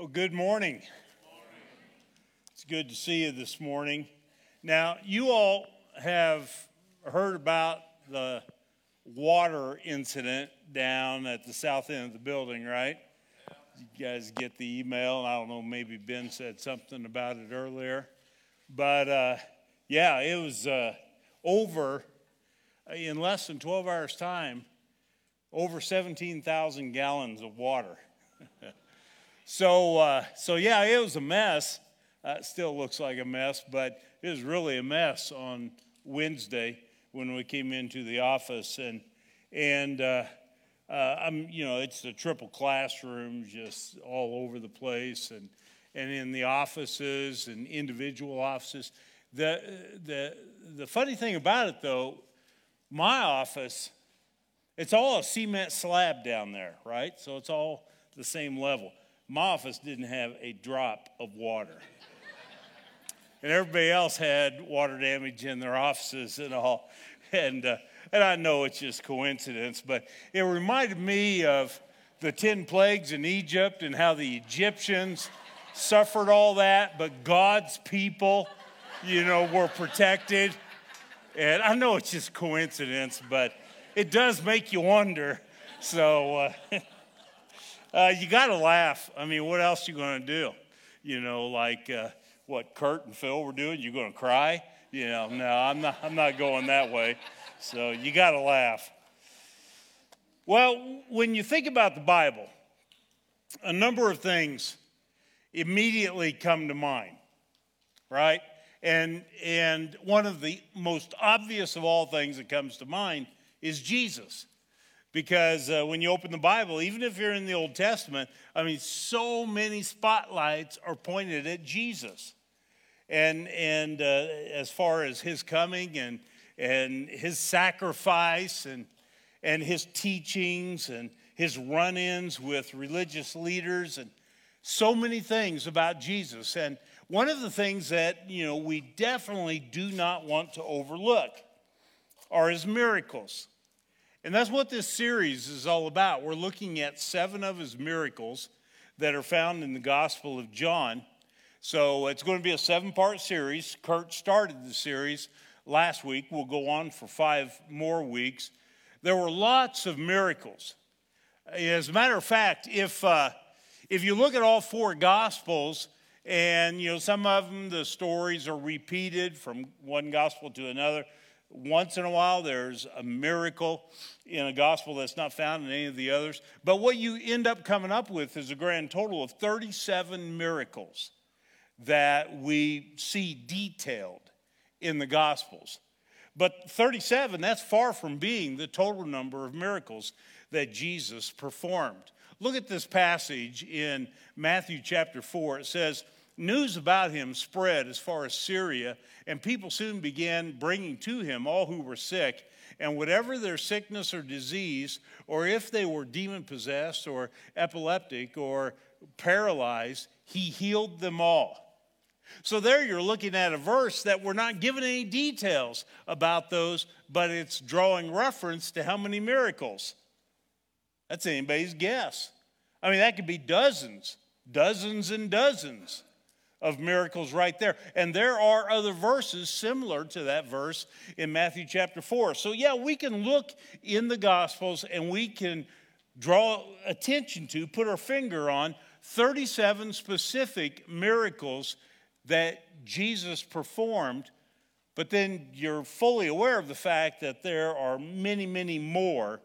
Well, good morning. It's good to see you this morning. Now, you all have heard about the water incident down at the south end of the building, right? You guys get the email. I don't know, maybe Ben said something about it earlier. But uh, yeah, it was uh, over in less than 12 hours' time, over 17,000 gallons of water. So, uh, so yeah, it was a mess. Uh, it still looks like a mess, but it was really a mess on Wednesday when we came into the office, and and uh, uh, I'm you know it's a triple classroom just all over the place, and and in the offices and individual offices. The the the funny thing about it though, my office, it's all a cement slab down there, right? So it's all the same level my office didn't have a drop of water. and everybody else had water damage in their offices and all. And, uh, and I know it's just coincidence, but it reminded me of the 10 plagues in Egypt and how the Egyptians suffered all that, but God's people, you know, were protected. And I know it's just coincidence, but it does make you wonder. So, uh, Uh, you got to laugh. I mean, what else you going to do? You know, like uh, what Kurt and Phil were doing. You going to cry? You know, no, I'm not. I'm not going that way. So you got to laugh. Well, when you think about the Bible, a number of things immediately come to mind, right? And and one of the most obvious of all things that comes to mind is Jesus because uh, when you open the Bible, even if you're in the Old Testament, I mean, so many spotlights are pointed at Jesus. And, and uh, as far as his coming and, and his sacrifice and, and his teachings and his run ins with religious leaders and so many things about Jesus. And one of the things that, you know, we definitely do not want to overlook are his miracles. And that's what this series is all about. We're looking at seven of his miracles that are found in the Gospel of John. So it's going to be a seven part series. Kurt started the series last week. We'll go on for five more weeks. There were lots of miracles. As a matter of fact, if, uh, if you look at all four Gospels, and you know some of them the stories are repeated from one gospel to another once in a while, there's a miracle in a gospel that's not found in any of the others. But what you end up coming up with is a grand total of 37 miracles that we see detailed in the gospels. But 37, that's far from being the total number of miracles that Jesus performed. Look at this passage in Matthew chapter 4. It says, News about him spread as far as Syria, and people soon began bringing to him all who were sick. And whatever their sickness or disease, or if they were demon possessed or epileptic or paralyzed, he healed them all. So, there you're looking at a verse that we're not given any details about those, but it's drawing reference to how many miracles. That's anybody's guess. I mean, that could be dozens, dozens and dozens of miracles right there. And there are other verses similar to that verse in Matthew chapter 4. So, yeah, we can look in the Gospels and we can draw attention to, put our finger on 37 specific miracles that Jesus performed. But then you're fully aware of the fact that there are many, many more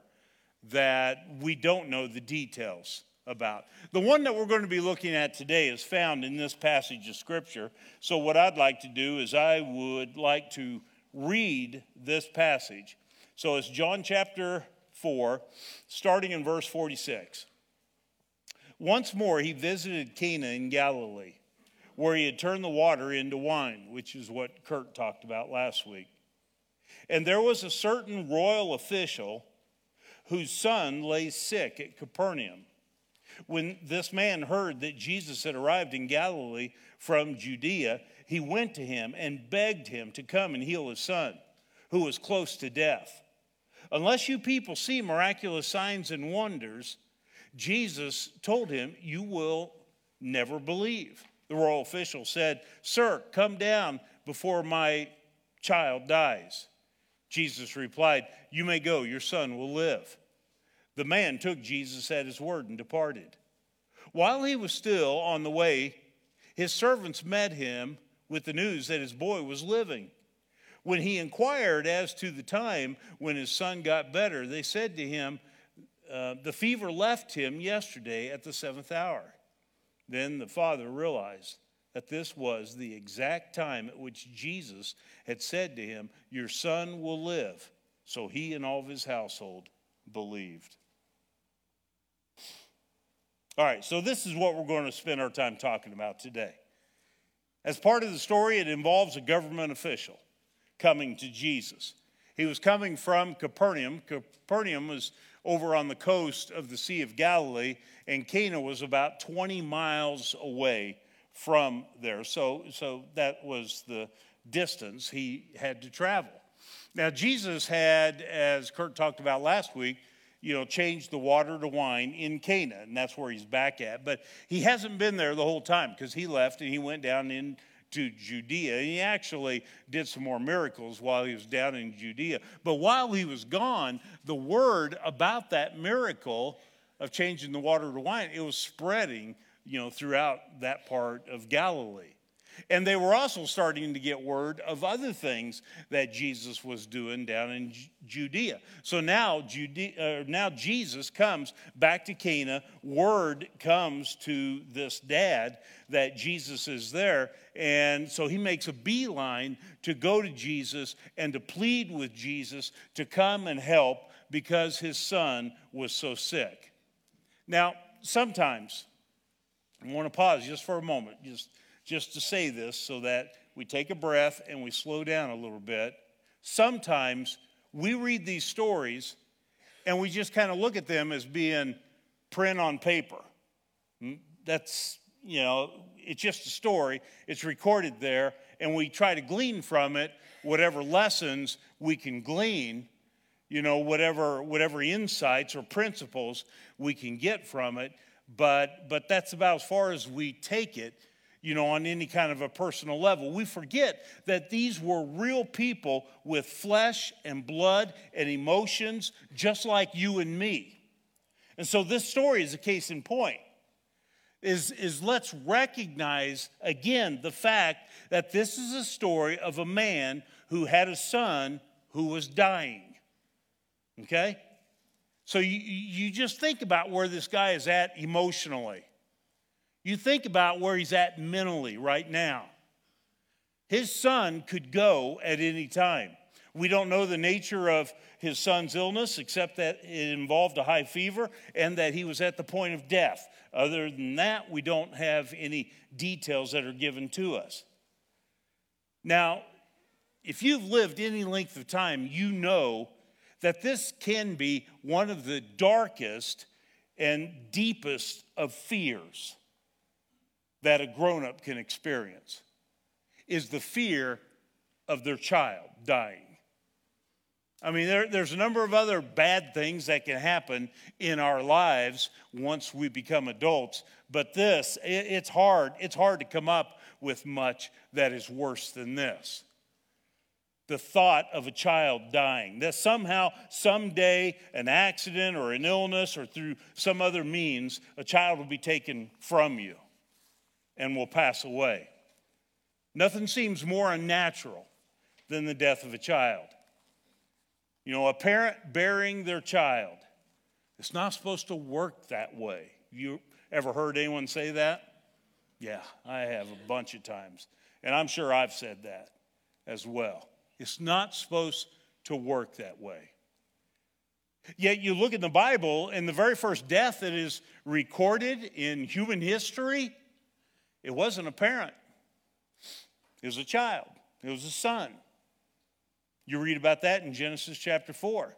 that we don't know the details about. The one that we're going to be looking at today is found in this passage of Scripture. So, what I'd like to do is I would like to read this passage. So, it's John chapter 4, starting in verse 46. Once more, he visited Cana in Galilee, where he had turned the water into wine, which is what Kurt talked about last week. And there was a certain royal official whose son lay sick at Capernaum. When this man heard that Jesus had arrived in Galilee from Judea, he went to him and begged him to come and heal his son, who was close to death. Unless you people see miraculous signs and wonders, Jesus told him, you will never believe. The royal official said, Sir, come down before my child dies. Jesus replied, You may go, your son will live. The man took Jesus at his word and departed. While he was still on the way, his servants met him with the news that his boy was living. When he inquired as to the time when his son got better, they said to him, uh, The fever left him yesterday at the seventh hour. Then the father realized that this was the exact time at which Jesus had said to him, Your son will live. So he and all of his household believed. All right, so this is what we're going to spend our time talking about today. As part of the story, it involves a government official coming to Jesus. He was coming from Capernaum. Capernaum was over on the coast of the Sea of Galilee, and Cana was about 20 miles away from there. So, so that was the distance he had to travel. Now, Jesus had, as Kurt talked about last week, you know, changed the water to wine in Cana, and that's where he's back at. But he hasn't been there the whole time because he left and he went down in to Judea. And he actually did some more miracles while he was down in Judea. But while he was gone, the word about that miracle of changing the water to wine, it was spreading, you know, throughout that part of Galilee. And they were also starting to get word of other things that Jesus was doing down in Judea. So now, Judea, uh, now Jesus comes back to Cana. Word comes to this dad that Jesus is there. And so he makes a beeline to go to Jesus and to plead with Jesus to come and help because his son was so sick. Now, sometimes, I want to pause just for a moment. Just just to say this so that we take a breath and we slow down a little bit. Sometimes we read these stories and we just kind of look at them as being print on paper. Hmm? That's, you know, it's just a story, it's recorded there, and we try to glean from it whatever lessons we can glean you know whatever whatever insights or principles we can get from it but but that's about as far as we take it you know, on any kind of a personal level. We forget that these were real people with flesh and blood and emotions, just like you and me. And so this story is a case in point. Is, is let's recognize again the fact that this is a story of a man who had a son who was dying. Okay? So you, you just think about where this guy is at emotionally. You think about where he's at mentally right now. His son could go at any time. We don't know the nature of his son's illness except that it involved a high fever and that he was at the point of death. Other than that, we don't have any details that are given to us. Now, if you've lived any length of time, you know that this can be one of the darkest and deepest of fears that a grown up can experience is the fear of their child dying. I mean, there, there's a number of other bad things that can happen in our lives once we become adults, but this, it, it's hard. It's hard to come up with much that is worse than this. The thought of a child dying, that somehow, someday, an accident or an illness or through some other means, a child will be taken from you and will pass away. Nothing seems more unnatural than the death of a child. You know, a parent burying their child, it's not supposed to work that way. You ever heard anyone say that? Yeah, I have a bunch of times. And I'm sure I've said that as well. It's not supposed to work that way. Yet you look in the Bible, and the very first death that is recorded in human history it wasn't a parent, it was a child, it was a son. You read about that in Genesis chapter 4.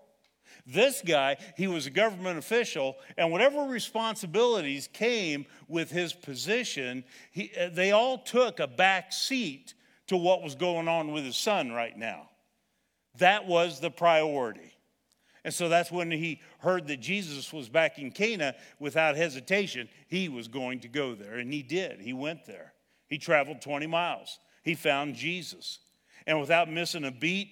This guy, he was a government official, and whatever responsibilities came with his position, he, uh, they all took a back seat to what was going on with his son right now. That was the priority. And so that's when he heard that Jesus was back in Cana without hesitation, he was going to go there. And he did. He went there. He traveled 20 miles. He found Jesus. And without missing a beat,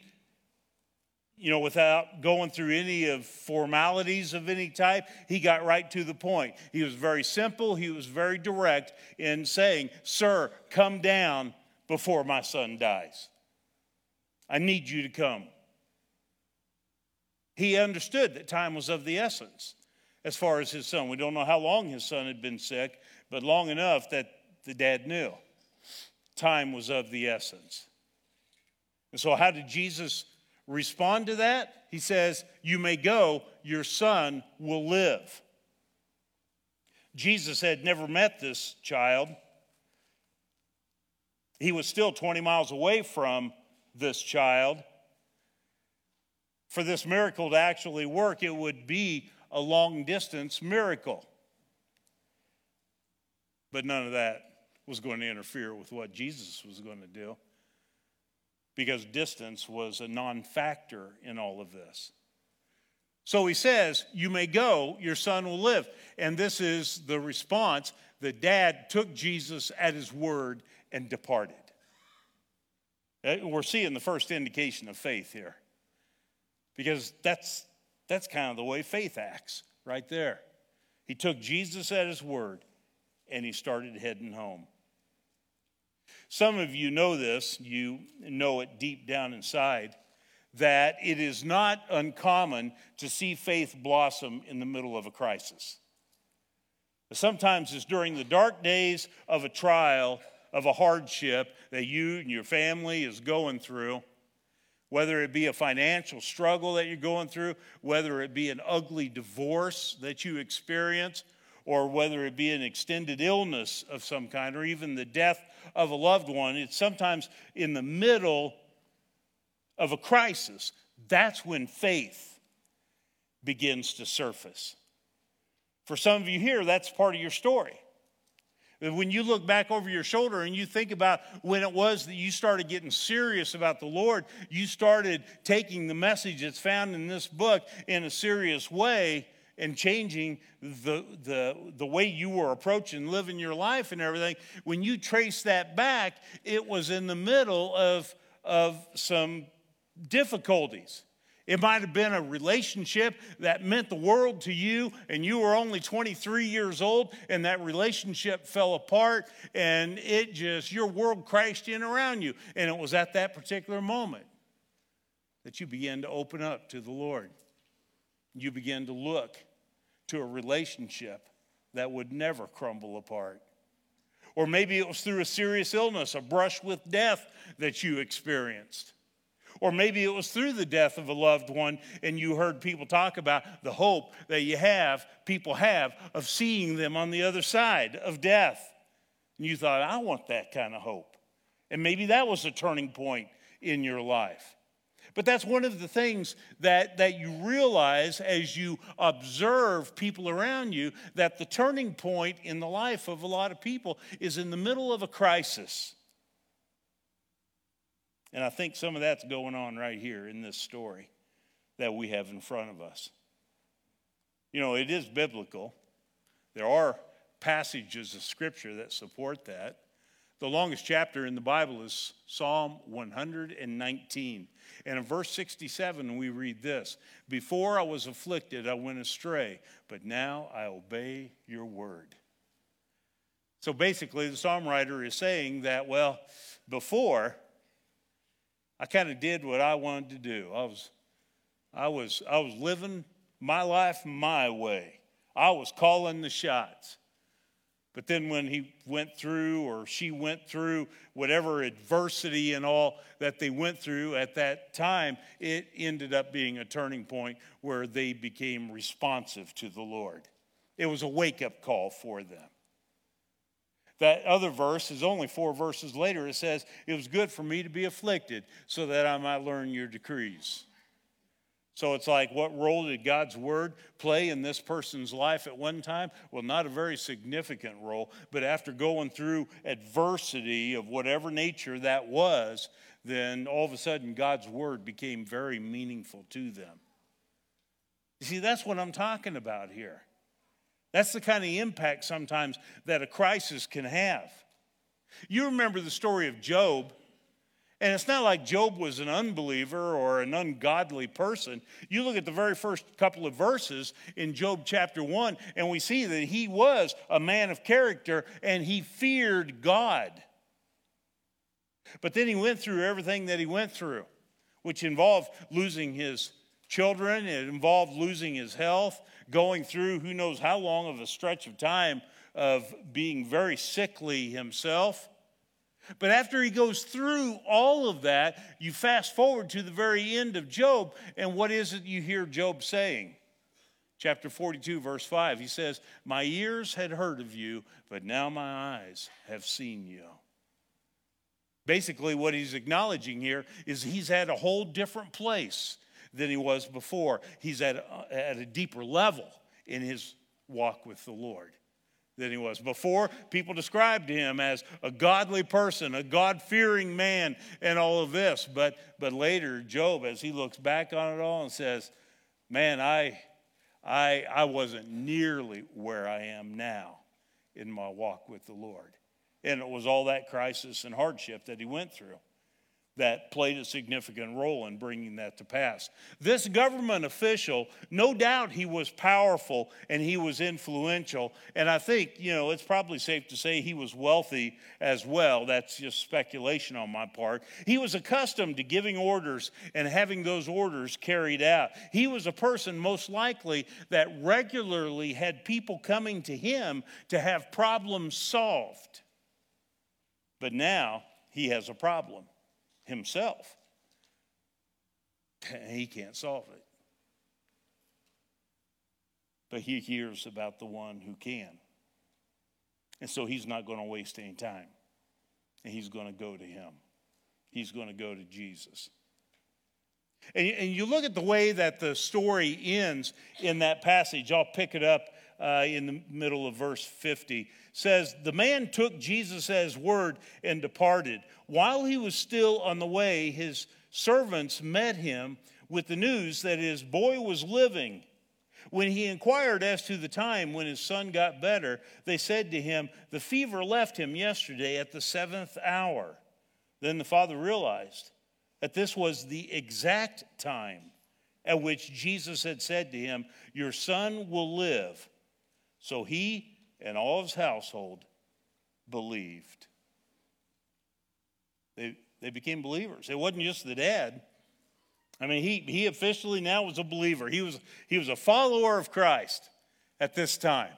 you know, without going through any of formalities of any type, he got right to the point. He was very simple, he was very direct in saying, Sir, come down before my son dies. I need you to come. He understood that time was of the essence as far as his son. We don't know how long his son had been sick, but long enough that the dad knew time was of the essence. And so, how did Jesus respond to that? He says, You may go, your son will live. Jesus had never met this child. He was still 20 miles away from this child. For this miracle to actually work, it would be a long distance miracle. But none of that was going to interfere with what Jesus was going to do because distance was a non factor in all of this. So he says, You may go, your son will live. And this is the response. The dad took Jesus at his word and departed. Uh, we're seeing the first indication of faith here because that's, that's kind of the way faith acts right there. He took Jesus at his word and he started heading home. Some of you know this, you know it deep down inside, that it is not uncommon to see faith blossom in the middle of a crisis. Sometimes it's during the dark days of a trial of a hardship that you and your family is going through, whether it be a financial struggle that you're going through, whether it be an ugly divorce that you experience, or whether it be an extended illness of some kind, or even the death of a loved one, it's sometimes in the middle of a crisis. That's when faith begins to surface. For some of you here, that's part of your story. When you look back over your shoulder and you think about when it was that you started getting serious about the Lord, you started taking the message that's found in this book in a serious way and changing the, the, the way you were approaching living your life and everything. When you trace that back, it was in the middle of, of some difficulties. It might have been a relationship that meant the world to you, and you were only 23 years old, and that relationship fell apart, and it just, your world crashed in around you. And it was at that particular moment that you began to open up to the Lord. You began to look to a relationship that would never crumble apart. Or maybe it was through a serious illness, a brush with death that you experienced. Or maybe it was through the death of a loved one and you heard people talk about the hope that you have, people have, of seeing them on the other side of death. And you thought, I want that kind of hope. And maybe that was a turning point in your life. But that's one of the things that, that you realize as you observe people around you that the turning point in the life of a lot of people is in the middle of a crisis. And I think some of that's going on right here in this story that we have in front of us. You know, it is biblical. There are passages of scripture that support that. The longest chapter in the Bible is Psalm 119. And in verse 67, we read this Before I was afflicted, I went astray, but now I obey your word. So basically, the psalm writer is saying that, well, before I kind of did what I wanted to do. I was, I was, I was living my life my way. I was calling the shots. But then when he went through or she went through whatever adversity and all that they went through at that time, it ended up being a turning point where they became responsive to the Lord. It was a wake up call for them. That other verse is only four verses later. It says, It was good for me to be afflicted so that I might learn your decrees. So it's like, what role did God's word play in this person's life at one time? Well, not a very significant role, but after going through adversity of whatever nature that was, then all of a sudden God's word became very meaningful to them. You see, that's what I'm talking about here. That's the kind of impact sometimes that a crisis can have. You remember the story of Job. And it's not like Job was an unbeliever or an ungodly person. You look at the very first couple of verses in Job chapter 1, and we see that he was a man of character and he feared God. But then he went through everything that he went through, which involved losing his children, it involved losing his health, going through who knows how long of a stretch of time of being very sickly himself. But after he goes through all of that, you fast forward to the very end of Job, and what is it you hear Job saying? Chapter 42, verse 5, he says, My ears had heard of you, but now my eyes have seen you. Basically, what he's acknowledging here is he's at a whole different place than he was before. He's at a, at a deeper level in his walk with the Lord than he was. Before, people described him as a godly person, a God fearing man, and all of this. But, but later, Job, as he looks back on it all and says, Man, I, I, I wasn't nearly where I am now in my walk with the Lord. And it was all that crisis and hardship that he went through that played a significant role in bringing that to pass. This government official, no doubt he was powerful and he was influential. And I think, you know, it's probably safe to say he was wealthy as well. That's just speculation on my part. He was accustomed to giving orders and having those orders carried out. He was a person, most likely, that regularly had people coming to him to have problems solved. But now he has a problem himself. He can't solve it. But he hears about the one who can. And so he's not going to waste any time. And he's going to go to him. He's going to go to Jesus. And, you look at the way that the story ends in that passage. I'll pick it up uh, in the middle of verse 50 says the man took jesus as word and departed. While he was still on the way his servants met him with the news that his boy was living. When he inquired as to the time when his son got better they said to him the fever left him yesterday at the seventh hour then the father realized that this was the exact time at which jesus had said to him your son will live so he and all his household believed. They, they became believers. It wasn't just the dad. I mean, he, he officially now was a believer. He was, he was a follower of Christ at this time.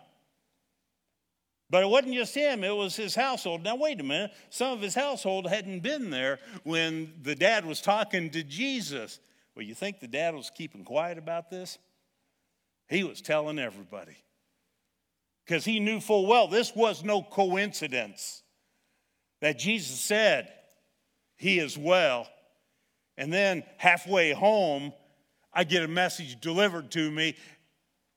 But it wasn't just him, it was his household. Now, wait a minute. Some of his household hadn't been there when the dad was talking to Jesus. Well, you think the dad was keeping quiet about this? He was telling everybody because he knew full well this was no coincidence that Jesus said, He is well. And then halfway home, I get a message delivered to me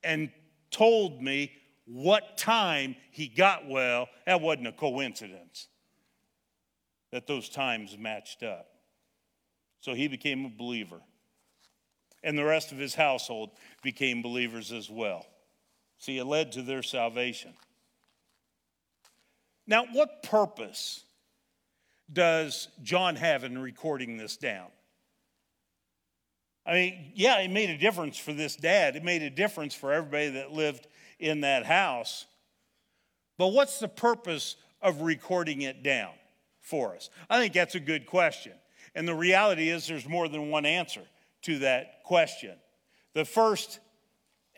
and told me what time he got well. That wasn't a coincidence that those times matched up. So he became a believer. And the rest of his household became believers as well. See, it led to their salvation. Now, what purpose does John have in recording this down? I mean, yeah, it made a difference for this dad. It made a difference for everybody that lived in that house. But what's the purpose of recording it down for us? I think that's a good question. And the reality is, there's more than one answer to that question. The first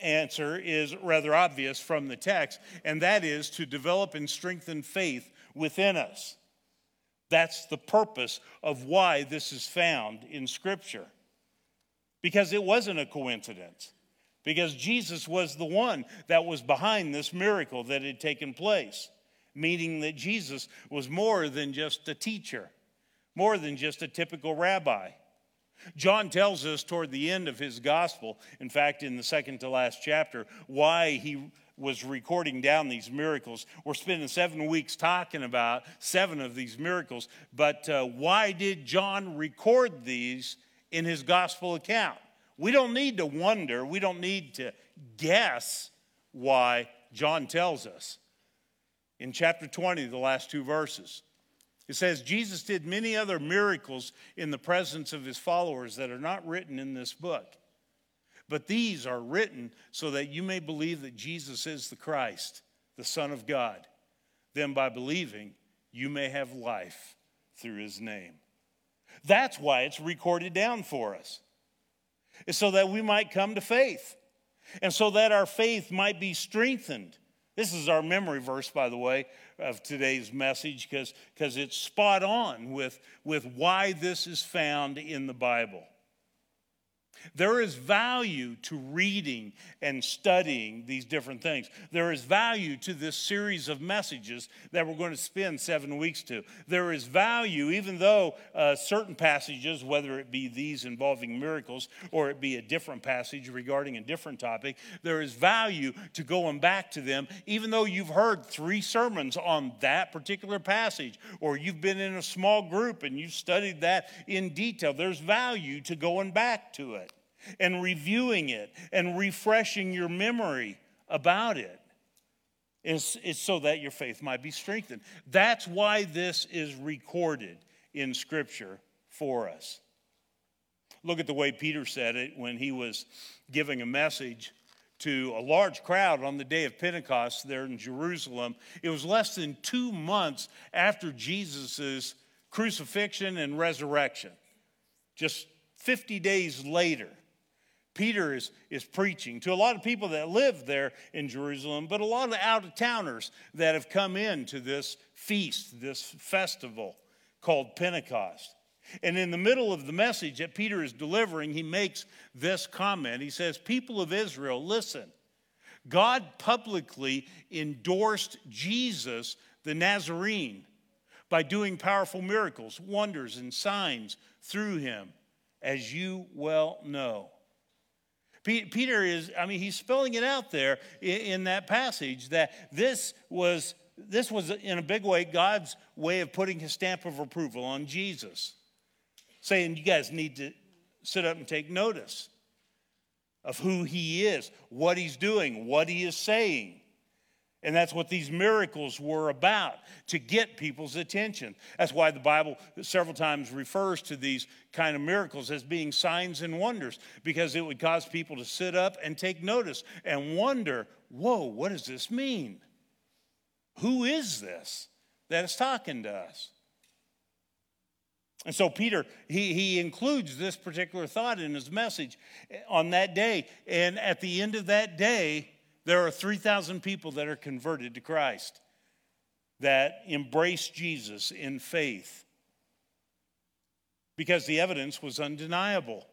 answer is rather obvious from the text, and that is to develop and strengthen faith within us. That's the purpose of why this is found in Scripture. Because it wasn't a coincidence. Because Jesus was the one that was behind this miracle that had taken place, meaning that Jesus was more than just a teacher, more than just a typical rabbi. John tells us toward the end of his gospel, in fact, in the second to last chapter, why he was recording down these miracles. We're spending seven weeks talking about seven of these miracles, but uh, why did John record these in his gospel account? We don't need to wonder, we don't need to guess why John tells us. In chapter 20, the last two verses, it says, Jesus did many other miracles in the presence of his followers that are not written in this book. But these are written so that you may believe that Jesus is the Christ, the Son of God. Then by believing, you may have life through his name. That's why it's recorded down for us. So that we might come to faith and so that our faith might be strengthened. This is our memory verse, by the way, of today's message because it's spot on with, with why this is found in the Bible. There is value to reading and studying these different things. There is value to this series of messages that we're going to spend seven weeks to. There is value, even though uh, certain passages, whether it be these involving miracles or it be a different passage regarding a different topic, there is value to going back to them, even though you've heard three sermons on that particular passage or you've been in a small group and you've studied that in detail. There's value to going back to it and reviewing it and refreshing your memory about it. It's, it's so that your faith might be strengthened. That's why this is recorded in Scripture for us. Look at the way Peter said it when he was giving a message to a large crowd on the day of Pentecost there in Jerusalem. It was less than two months after Jesus' crucifixion and resurrection, just 50 days later. Peter is, is preaching to a lot of people that live there in Jerusalem, but a lot of out of towners that have come in to this feast, this festival called Pentecost. And in the middle of the message that Peter is delivering, he makes this comment. He says, People of Israel, listen. God publicly endorsed Jesus, the Nazarene, by doing powerful miracles, wonders, and signs through him, as you well know. Peter is, I mean, he's spelling it out there in that passage that this was, this was in a big way God's way of putting his stamp of approval on Jesus, saying, You guys need to sit up and take notice of who he is, what he's doing, what he is saying. And that's what these miracles were about to get people's attention. That's why the Bible several times refers to these kind of miracles as being signs and wonders, because it would cause people to sit up and take notice and wonder whoa, what does this mean? Who is this that is talking to us? And so Peter, he, he includes this particular thought in his message on that day. And at the end of that day, there are 3,000 people that are converted to Christ, that embrace Jesus in faith, because the evidence was undeniable.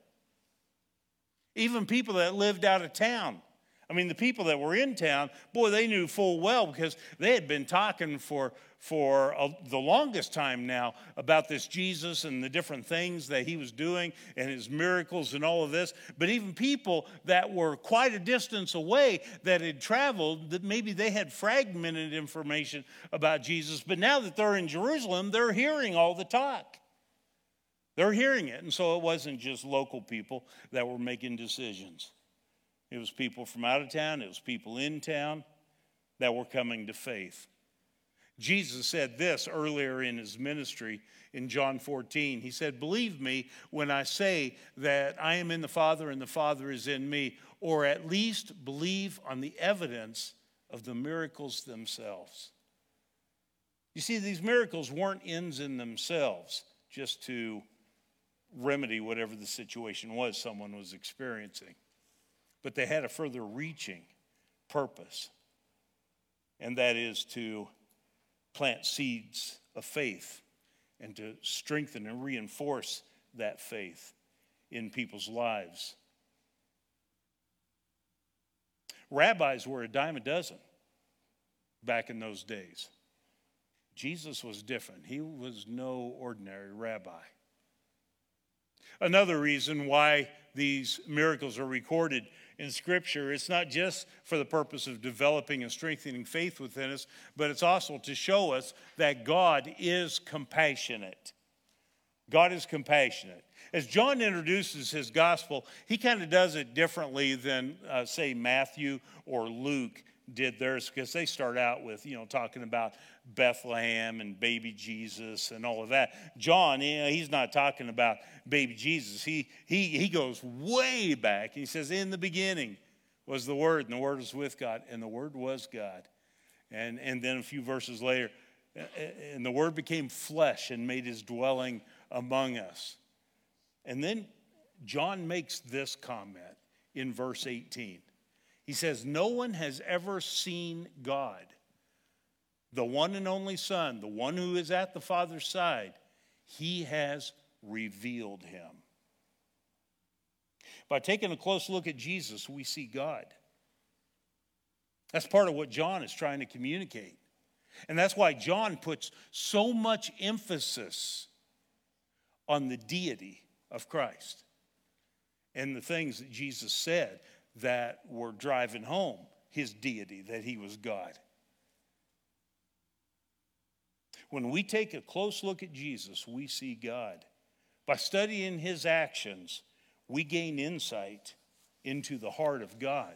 Even people that lived out of town I mean, the people that were in town, boy, they knew full well because they had been talking for, for a, the longest time now about this Jesus and the different things that he was doing and his miracles and all of this. But even people that were quite a distance away that had traveled, that maybe they had fragmented information about Jesus. But now that they're in Jerusalem, they're hearing all the talk. They're hearing it. And so it wasn't just local people that were making decisions. It was people from out of town, it was people in town that were coming to faith. Jesus said this earlier in his ministry in John 14. He said, Believe me when I say that I am in the Father and the Father is in me, or at least believe on the evidence of the miracles themselves. You see, these miracles weren't ends in themselves, just to remedy whatever the situation was someone was experiencing but they had a further reaching purpose, and that is to plant seeds of faith and to strengthen and reinforce that faith in people's lives. Rabbis were a dime a dozen back in those days. Jesus was different. He was no ordinary rabbi. Another reason why these miracles are recorded in Scripture. It's not just for the purpose of developing and strengthening faith within us, but it's also to show us that God is compassionate. God is compassionate. As John introduces his gospel, he kind of does it differently than, uh, say, Matthew or Luke did theirs because they start out with, you know, talking about Bethlehem and baby Jesus and all of that. John, you know, he's not talking about baby Jesus. He, he, he goes way back. He says, In the beginning was the Word, and the Word was with God, and the Word was God. And, and then a few verses later, and the Word became flesh and made his dwelling among us. And then John makes this comment in verse 18. He says, No one has ever seen God the one and only Son, the one who is at the Father's side, he has revealed him. By taking a close look at Jesus, we see God. That's part of what John is trying to communicate. And that's why John puts so much emphasis on the deity of Christ and the things that Jesus said that were driving home his deity, that he was God. When we take a close look at Jesus, we see God. By studying his actions, we gain insight into the heart of God.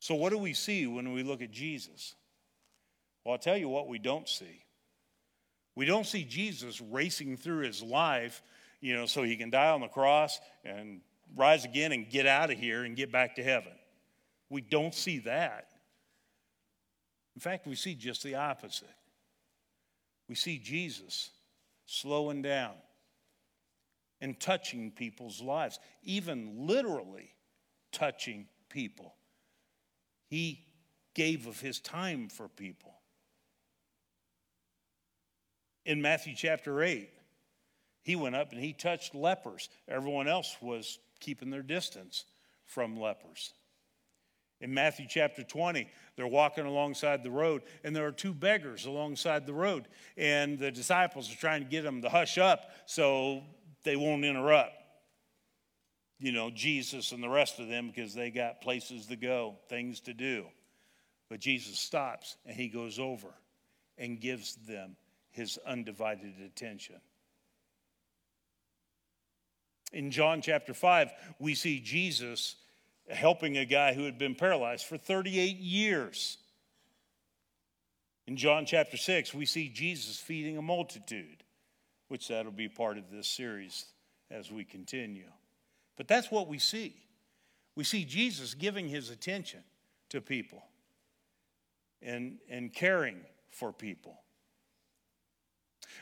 So, what do we see when we look at Jesus? Well, I'll tell you what we don't see. We don't see Jesus racing through his life, you know, so he can die on the cross and rise again and get out of here and get back to heaven. We don't see that. In fact, we see just the opposite we see Jesus slowing down and touching people's lives, even literally touching people. He gave of his time for people. In Matthew chapter 8, he went up and he touched lepers. Everyone else was keeping their distance from lepers. In Matthew chapter 20, they're walking alongside the road, and there are two beggars alongside the road. And the disciples are trying to get them to hush up so they won't interrupt, you know, Jesus and the rest of them because they got places to go, things to do. But Jesus stops and he goes over and gives them his undivided attention. In John chapter 5, we see Jesus helping a guy who had been paralyzed for 38 years. In John chapter 6, we see Jesus feeding a multitude, which that'll be part of this series as we continue. But that's what we see. We see Jesus giving his attention to people and, and caring for people.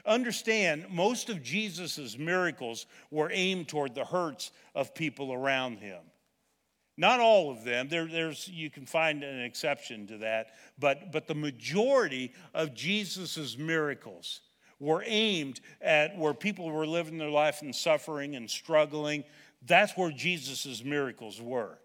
Understand, most of Jesus' miracles were aimed toward the hurts of people around him. Not all of them. There, there's, you can find an exception to that. But, but the majority of Jesus' miracles were aimed at where people were living their life and suffering and struggling. That's where Jesus' miracles were.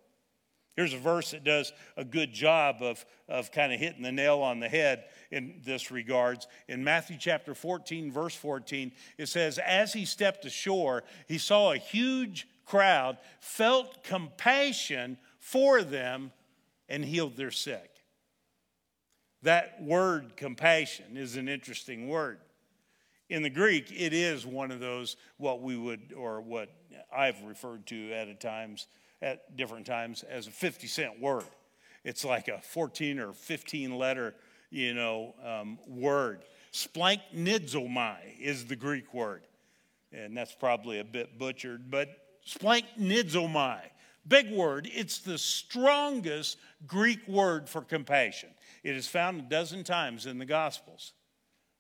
Here's a verse that does a good job of, of kind of hitting the nail on the head in this regards. In Matthew chapter 14, verse 14, it says, As he stepped ashore, he saw a huge crowd felt compassion for them and healed their sick. That word compassion is an interesting word. In the Greek, it is one of those what we would, or what I've referred to at times, at different times, as a 50 cent word. It's like a 14 or 15 letter, you know, um, word. Splanknidzomai is the Greek word. And that's probably a bit butchered, but Splanknidzomai. Big word. It's the strongest Greek word for compassion. It is found a dozen times in the Gospels.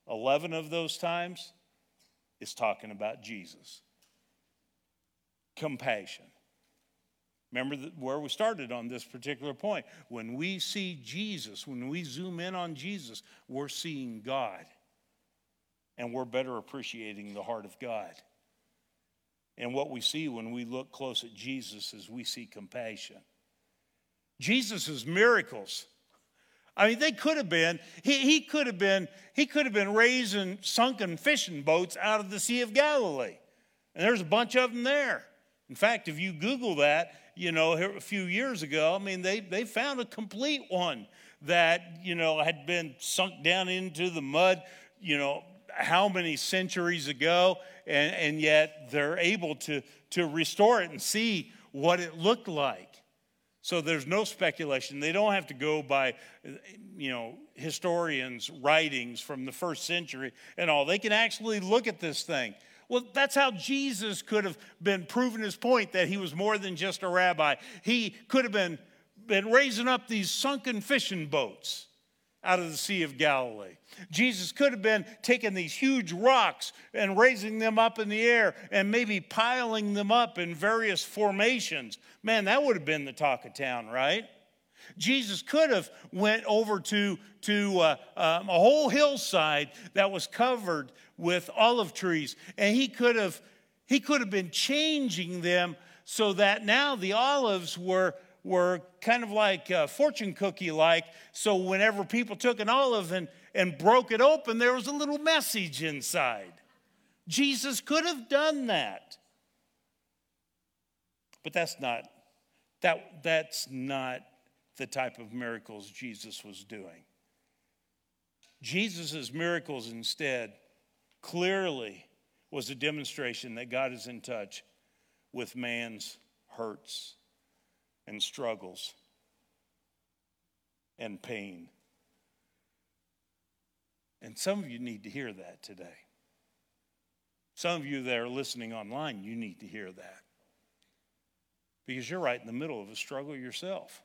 11 of those times is talking about Jesus. Compassion. Remember where we started on this particular point. When we see Jesus, when we zoom in on Jesus, we're seeing God. And we're better appreciating the heart of God. And what we see when we look close at Jesus is we see compassion. Jesus' miracles. I mean, they could have been, he, he could have been, he could have been raising sunken fishing boats out of the Sea of Galilee. And there's a bunch of them there. In fact, if you Google that, you know, a few years ago, I mean, they, they found a complete one that, you know, had been sunk down into the mud, you know, how many centuries ago, and, and yet they're able to, to restore it and see what it looked like. So there's no speculation. They don't have to go by, you know, historians' writings from the first century and all. They can actually look at this thing. Well, that's how Jesus could have been proving his point that he was more than just a rabbi. He could have been, been raising up these sunken fishing boats out of the Sea of Galilee. Jesus could have been taking these huge rocks and raising them up in the air and maybe piling them up in various formations. Man, that would have been the talk of town, right? Jesus could have went over to, to uh, um, a whole hillside that was covered with olive trees, and he could have he could have been changing them so that now the olives were were kind of like uh, fortune cookie like. So whenever people took an olive and, and broke it open, there was a little message inside. Jesus could have done that. But that's not that that's not the type of miracles Jesus was doing. Jesus' miracles instead clearly was a demonstration that God is in touch with man's hurts and struggles and pain. And some of you need to hear that today. Some of you that are listening online, you need to hear that. Because you're right in the middle of a struggle yourself.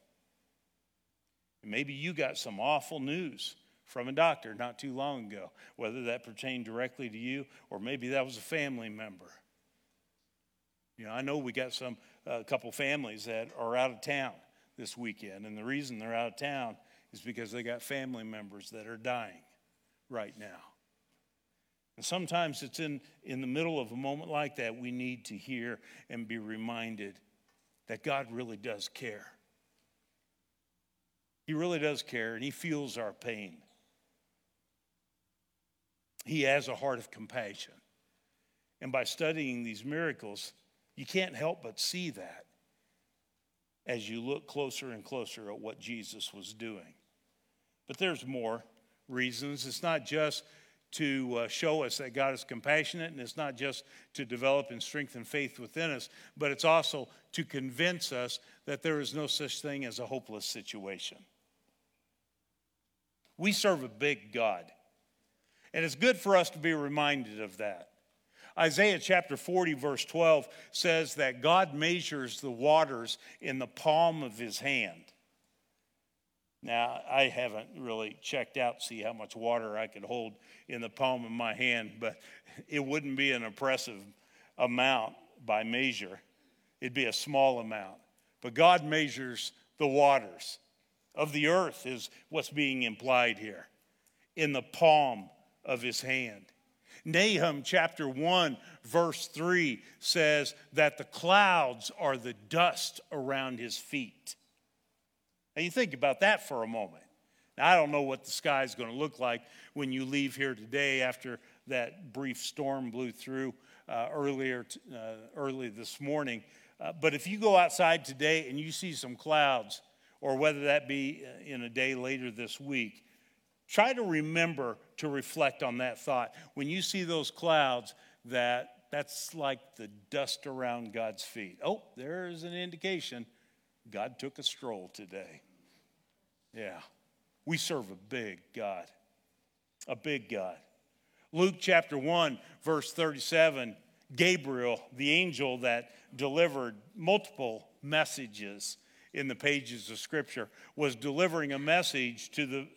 Maybe you got some awful news from a doctor not too long ago, whether that pertained directly to you or maybe that was a family member. You know, I know we got some a couple families that are out of town this weekend, and the reason they're out of town is because they got family members that are dying right now. And sometimes it's in, in the middle of a moment like that we need to hear and be reminded that God really does care. He really does care, and He feels our pain. He has a heart of compassion. And by studying these miracles, you can't help but see that as you look closer and closer at what Jesus was doing. But there's more reasons. It's not just to uh, show us that God is compassionate, and it's not just to develop and strengthen faith within us, but it's also to convince us that there is no such thing as a hopeless situation. We serve a big God, and it's good for us to be reminded of that. Isaiah chapter 40, verse 12 says that God measures the waters in the palm of his hand. Now, I haven't really checked out see how much water I could hold in the palm of my hand, but it wouldn't be an impressive amount by measure. It'd be a small amount. But God measures the waters of the earth, is what's being implied here, in the palm of his hand. Nahum chapter 1, verse 3 says that the clouds are the dust around his feet. Now, you think about that for a moment. Now, I don't know what the sky is going to look like when you leave here today after that brief storm blew through uh, earlier, t- uh, early this morning. Uh, but if you go outside today and you see some clouds, or whether that be uh, in a day later this week, Try to remember to reflect on that thought. When you see those clouds, that that's like the dust around God's feet. Oh, there's an indication God took a stroll today. Yeah. We serve a big God. A big God. Luke chapter 1, verse 37, Gabriel, the angel that delivered multiple messages in the pages of Scripture, was delivering a message to the,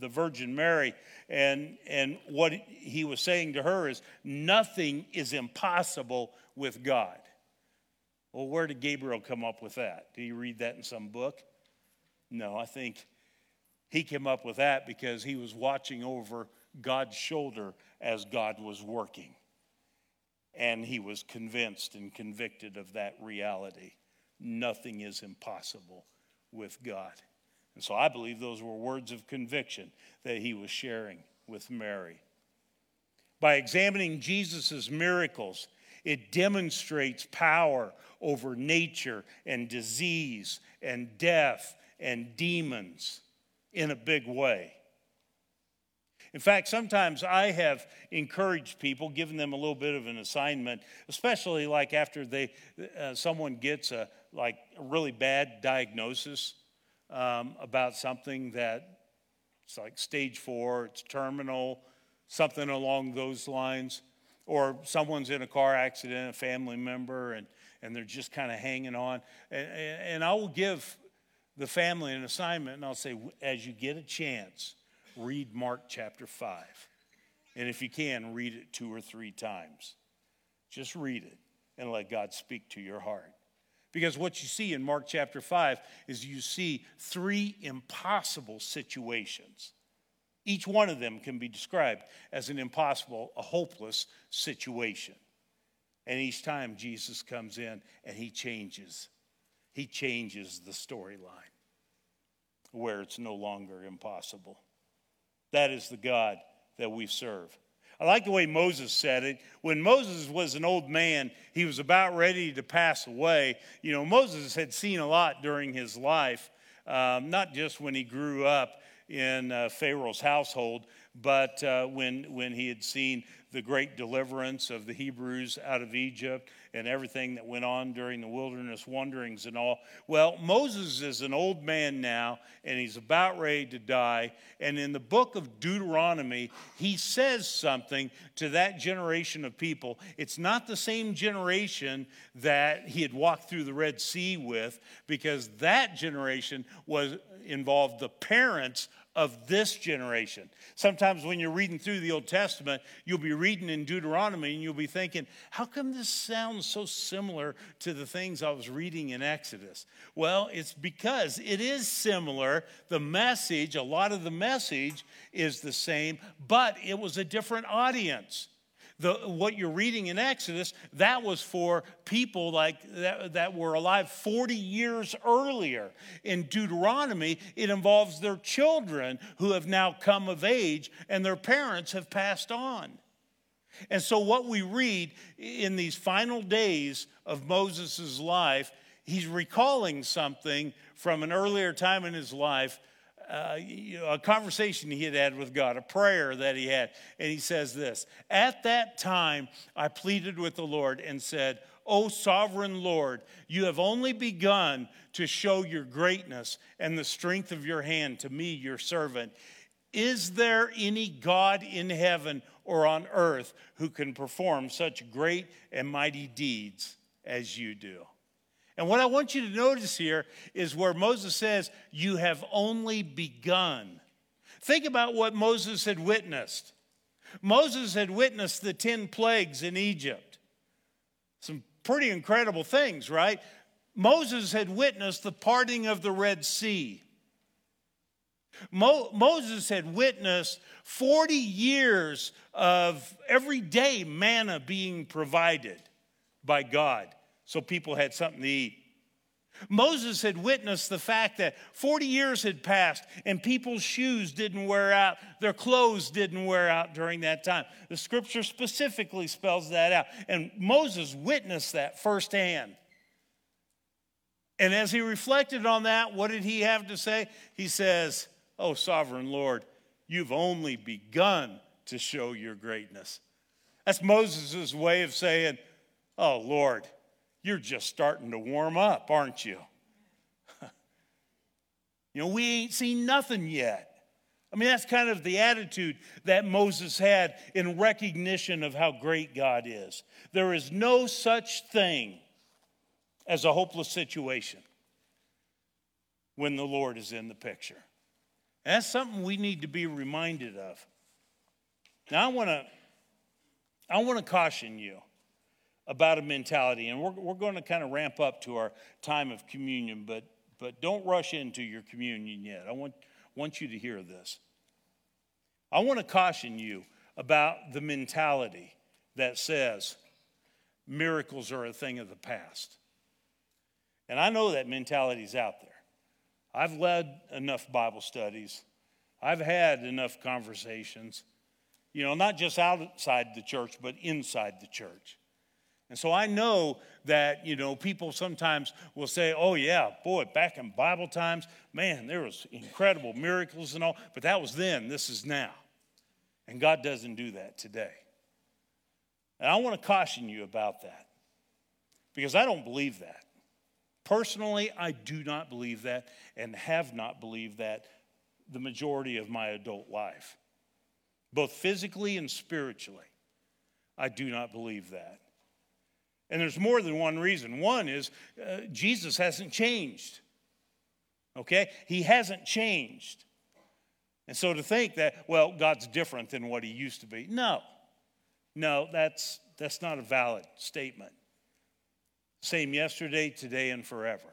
the Virgin Mary. And, and what he was saying to her is, nothing is impossible with God. Well, where did Gabriel come up with that? Did you read that in some book? No, I think he came up with that because he was watching over God's shoulder as God was working. And he was convinced and convicted of that reality nothing is impossible with God. And so I believe those were words of conviction that he was sharing with Mary. By examining Jesus' miracles, it demonstrates power over nature and disease and death and demons in a big way. In fact, sometimes I have encouraged people, given them a little bit of an assignment, especially like after they, uh, someone gets a like a really bad diagnosis um, about something that it's like stage four, it's terminal, something along those lines, or someone's in a car accident, a family member, and and they're just kind of hanging on. And, and I will give the family an assignment, and I'll say, as you get a chance read Mark chapter 5. And if you can, read it two or three times. Just read it and let God speak to your heart. Because what you see in Mark chapter 5 is you see three impossible situations. Each one of them can be described as an impossible, a hopeless situation. And each time Jesus comes in and he changes, he changes the storyline where it's no longer impossible. That is the God that we serve. I like the way Moses said it. When Moses was an old man, he was about ready to pass away. You know, Moses had seen a lot during his life, um, not just when he grew up in uh, Pharaoh's household, but uh, when, when he had seen the great deliverance of the Hebrews out of Egypt and everything that went on during the wilderness wanderings and all. Well, Moses is an old man now and he's about ready to die. And in the book of Deuteronomy, he says something to that generation of people. It's not the same generation that he had walked through the Red Sea with, because that generation was involved the parents of this generation. Sometimes when you're reading through the Old Testament, you'll be reading in Deuteronomy and you'll be thinking, how come this sounds so similar to the things I was reading in Exodus? Well, it's because it is similar. The message, a lot of the message is the same, but it was a different audience the, what you're reading in Exodus, that was for people like that, that were alive 40 years earlier. In Deuteronomy, it involves their children who have now come of age and their parents have passed on. And so, what we read in these final days of Moses' life, he's recalling something from an earlier time in his life uh, a conversation he had had with God, a prayer that he had. And he says this At that time, I pleaded with the Lord and said, O sovereign Lord, you have only begun to show your greatness and the strength of your hand to me, your servant. Is there any God in heaven or on earth who can perform such great and mighty deeds as you do? And what I want you to notice here is where Moses says, You have only begun. Think about what Moses had witnessed. Moses had witnessed the 10 plagues in Egypt. Some pretty incredible things, right? Moses had witnessed the parting of the Red Sea. Mo- Moses had witnessed 40 years of everyday manna being provided by God so people had something to eat. Moses had witnessed the fact that 40 years had passed and people's shoes didn't wear out, their clothes didn't wear out during that time. The scripture specifically spells that out. And Moses witnessed that firsthand. And as he reflected on that, what did he have to say? He says, Oh, sovereign Lord, you've only begun to show your greatness. That's Moses' way of saying, Oh, Lord, you're just starting to warm up, aren't you? you know, we ain't seen nothing yet. I mean, that's kind of the attitude that Moses had in recognition of how great God is. There is no such thing as a hopeless situation when the Lord is in the picture. And that's something we need to be reminded of. Now, I want to I want to caution you about a mentality. And we're, we're going to kind of ramp up to our time of communion, but, but don't rush into your communion yet. I want, want you to hear this. I want to caution you about the mentality that says miracles are a thing of the past. And I know that mentality is out there. I've led enough Bible studies, I've had enough conversations, you know, not just outside the church, but inside the church. And so I know that, you know, people sometimes will say, oh, yeah, boy, back in Bible times, man, there was incredible miracles and all, but that was then, this is now. And God doesn't do that today. And I want to caution you about that because I don't believe that. Personally, I do not believe that and have not believed that the majority of my adult life, both physically and spiritually. I do not believe that. And there's more than one reason. One is uh, Jesus hasn't changed. Okay? He hasn't changed. And so to think that, well, God's different than what he used to be, no. No, that's, that's not a valid statement. Same yesterday, today, and forever.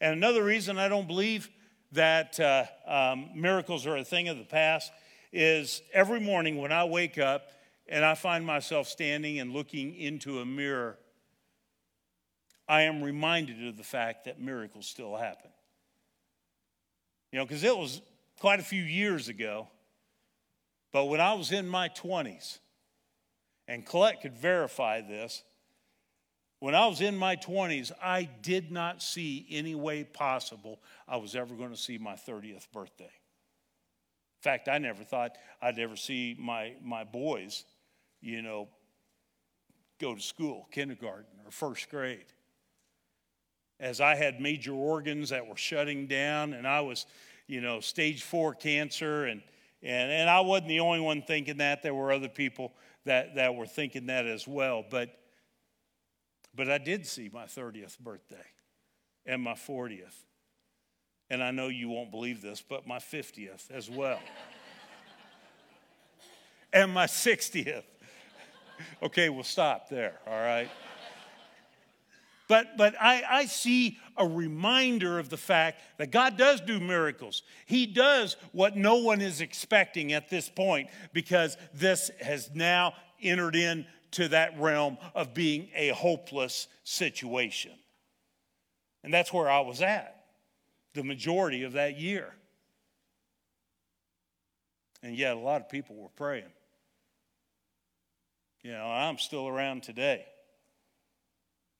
And another reason I don't believe that uh, um, miracles are a thing of the past is every morning when I wake up and I find myself standing and looking into a mirror, I am reminded of the fact that miracles still happen. You know, because it was quite a few years ago, but when I was in my 20s, and Colette could verify this, when I was in my 20s, I did not see any way possible I was ever going to see my 30th birthday. In fact, I never thought I'd ever see my, my boys, you know, go to school, kindergarten or first grade. As I had major organs that were shutting down, and I was, you know, stage four cancer, and, and, and I wasn't the only one thinking that. There were other people that, that were thinking that as well. But but I did see my 30th birthday and my 40th. And I know you won't believe this, but my 50th as well. and my 60th. Okay, we'll stop there, all right? But, but I, I see a reminder of the fact that God does do miracles. He does what no one is expecting at this point because this has now entered in to that realm of being a hopeless situation. And that's where I was at the majority of that year. And yet, a lot of people were praying. You know, I'm still around today.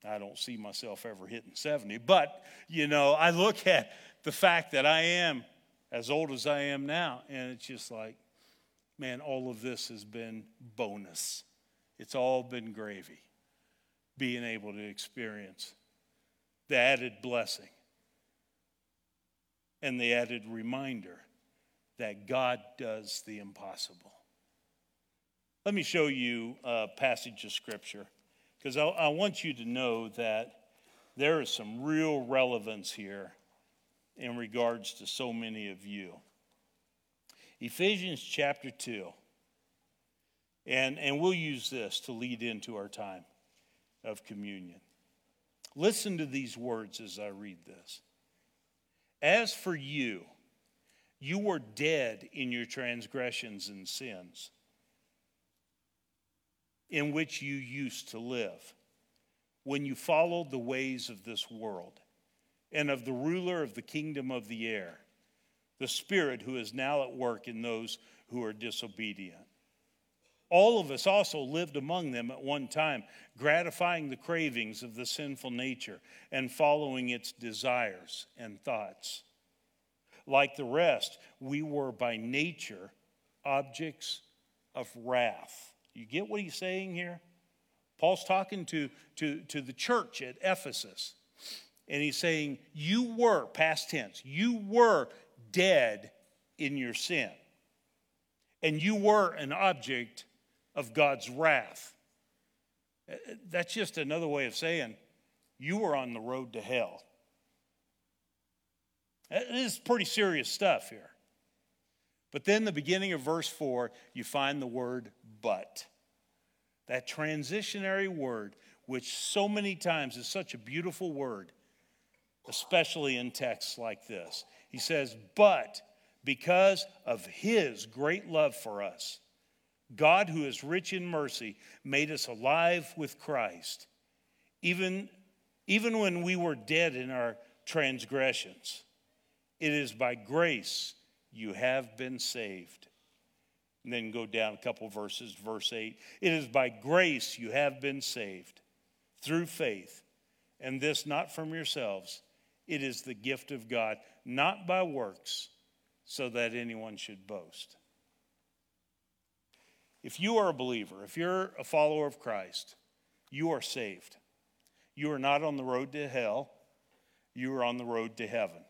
I don't see myself ever hitting 70, but, you know, I look at the fact that I am as old as I am now, and it's just like, man, all of this has been bonus. It's all been gravy, being able to experience the added blessing and the added reminder that God does the impossible. Let me show you a passage of scripture because I, I, want you to know that there is some real relevance here in regards to so many of you. Ephesians chapter 2. And, and we'll use this to lead into our time of communion. Listen to these words as I read this. As for you, you were dead in your transgressions and sins, in which you used to live, when you followed the ways of this world and of the ruler of the kingdom of the air, the Spirit who is now at work in those who are disobedient. All of us also lived among them at one time, gratifying the cravings of the sinful nature and following its desires and thoughts. Like the rest, we were by nature objects of wrath. You get what he's saying here? Paul's talking to, to, to the church at Ephesus, and he's saying, You were, past tense, you were dead in your sin, and you were an object of God's wrath. Uh, that's just another way of saying you were on the road to hell. Uh, this is pretty serious stuff here. But then, the beginning of verse 4, you find the word but. That transitionary word, which so many times is such a beautiful word, especially in texts like this. He says, But because of his great love for us, God, who is rich in mercy, made us alive with Christ, even, even when we were dead in our transgressions. It is by grace you have been saved. And then go down a couple verses, verse 8. It is by grace you have been saved through faith, and this not from yourselves. It is the gift of God, not by works, so that anyone should boast. if you are a believer, if you're a follower of Christ, you are saved. You are not on the road to hell, you are on the road to heaven.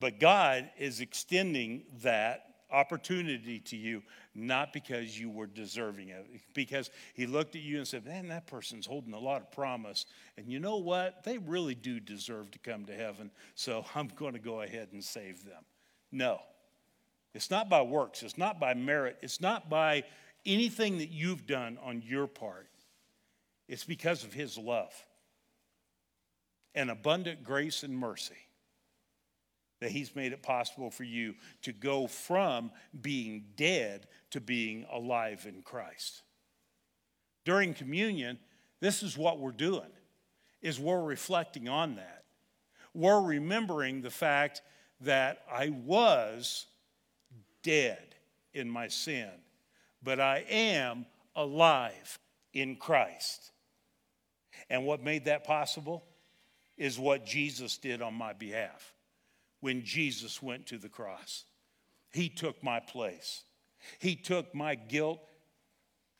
But God is extending that opportunity to you, not because you were deserving of it, because He looked at you and said, Man, that person's holding a lot of promise. And you know what? They really do deserve to come to heaven, so I'm going to go ahead and save them. No. It's not by works, it's not by merit, it's not by anything that you've done on your part. It's because of His love and abundant grace and mercy that He's made it possible for you to go from being dead to being alive in Christ. During communion, this is what we're doing is we're reflecting on that. We're remembering the fact that I was dead in my sin, but I am alive in Christ. And what made that possible is what Jesus did on my behalf when Jesus went to the cross. He took my place, He took my guilt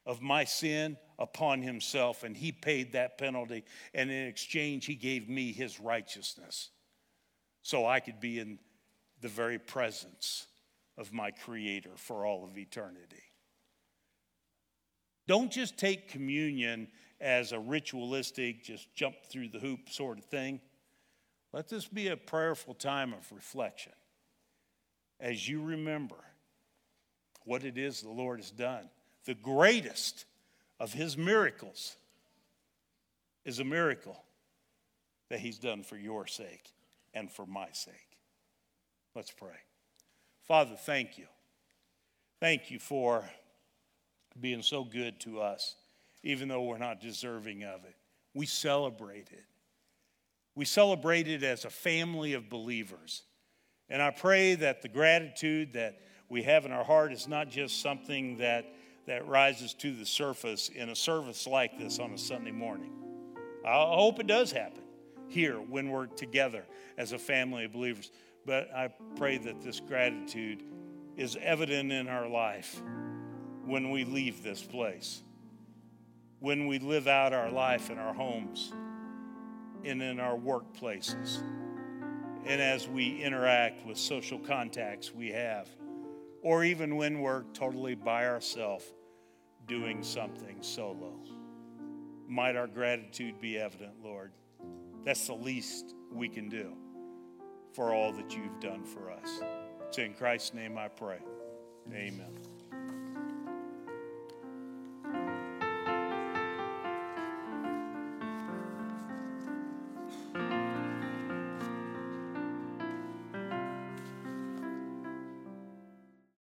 of my sin upon Himself, and He paid that penalty. And in exchange, He gave me His righteousness so I could be in the very presence of my Creator for all of eternity. Don't just take communion as a ritualistic, just jump through the hoop sort of thing. Let this be a prayerful time of reflection as you remember what it is the Lord has done. The greatest of his miracles is a miracle that he's done for your sake and for my sake. Let's pray. Father, thank you. Thank you for being so good to us, even though we're not deserving of it. We celebrate it. We celebrate it as a family of believers. And I pray that the gratitude that we have in our heart is not just something that, that rises to the surface in a service like this on a Sunday morning. I hope it does happen here when we're together as a family of believers. But I pray that this gratitude is evident in our life when we leave this place, when we live out our life in our homes and in our workplaces, and as we interact with social contacts we have, or even when we're totally by ourselves doing something solo. Might our gratitude be evident, Lord. That's the least we can do for all that you've done for us. It's in Christ's name I pray. Amen.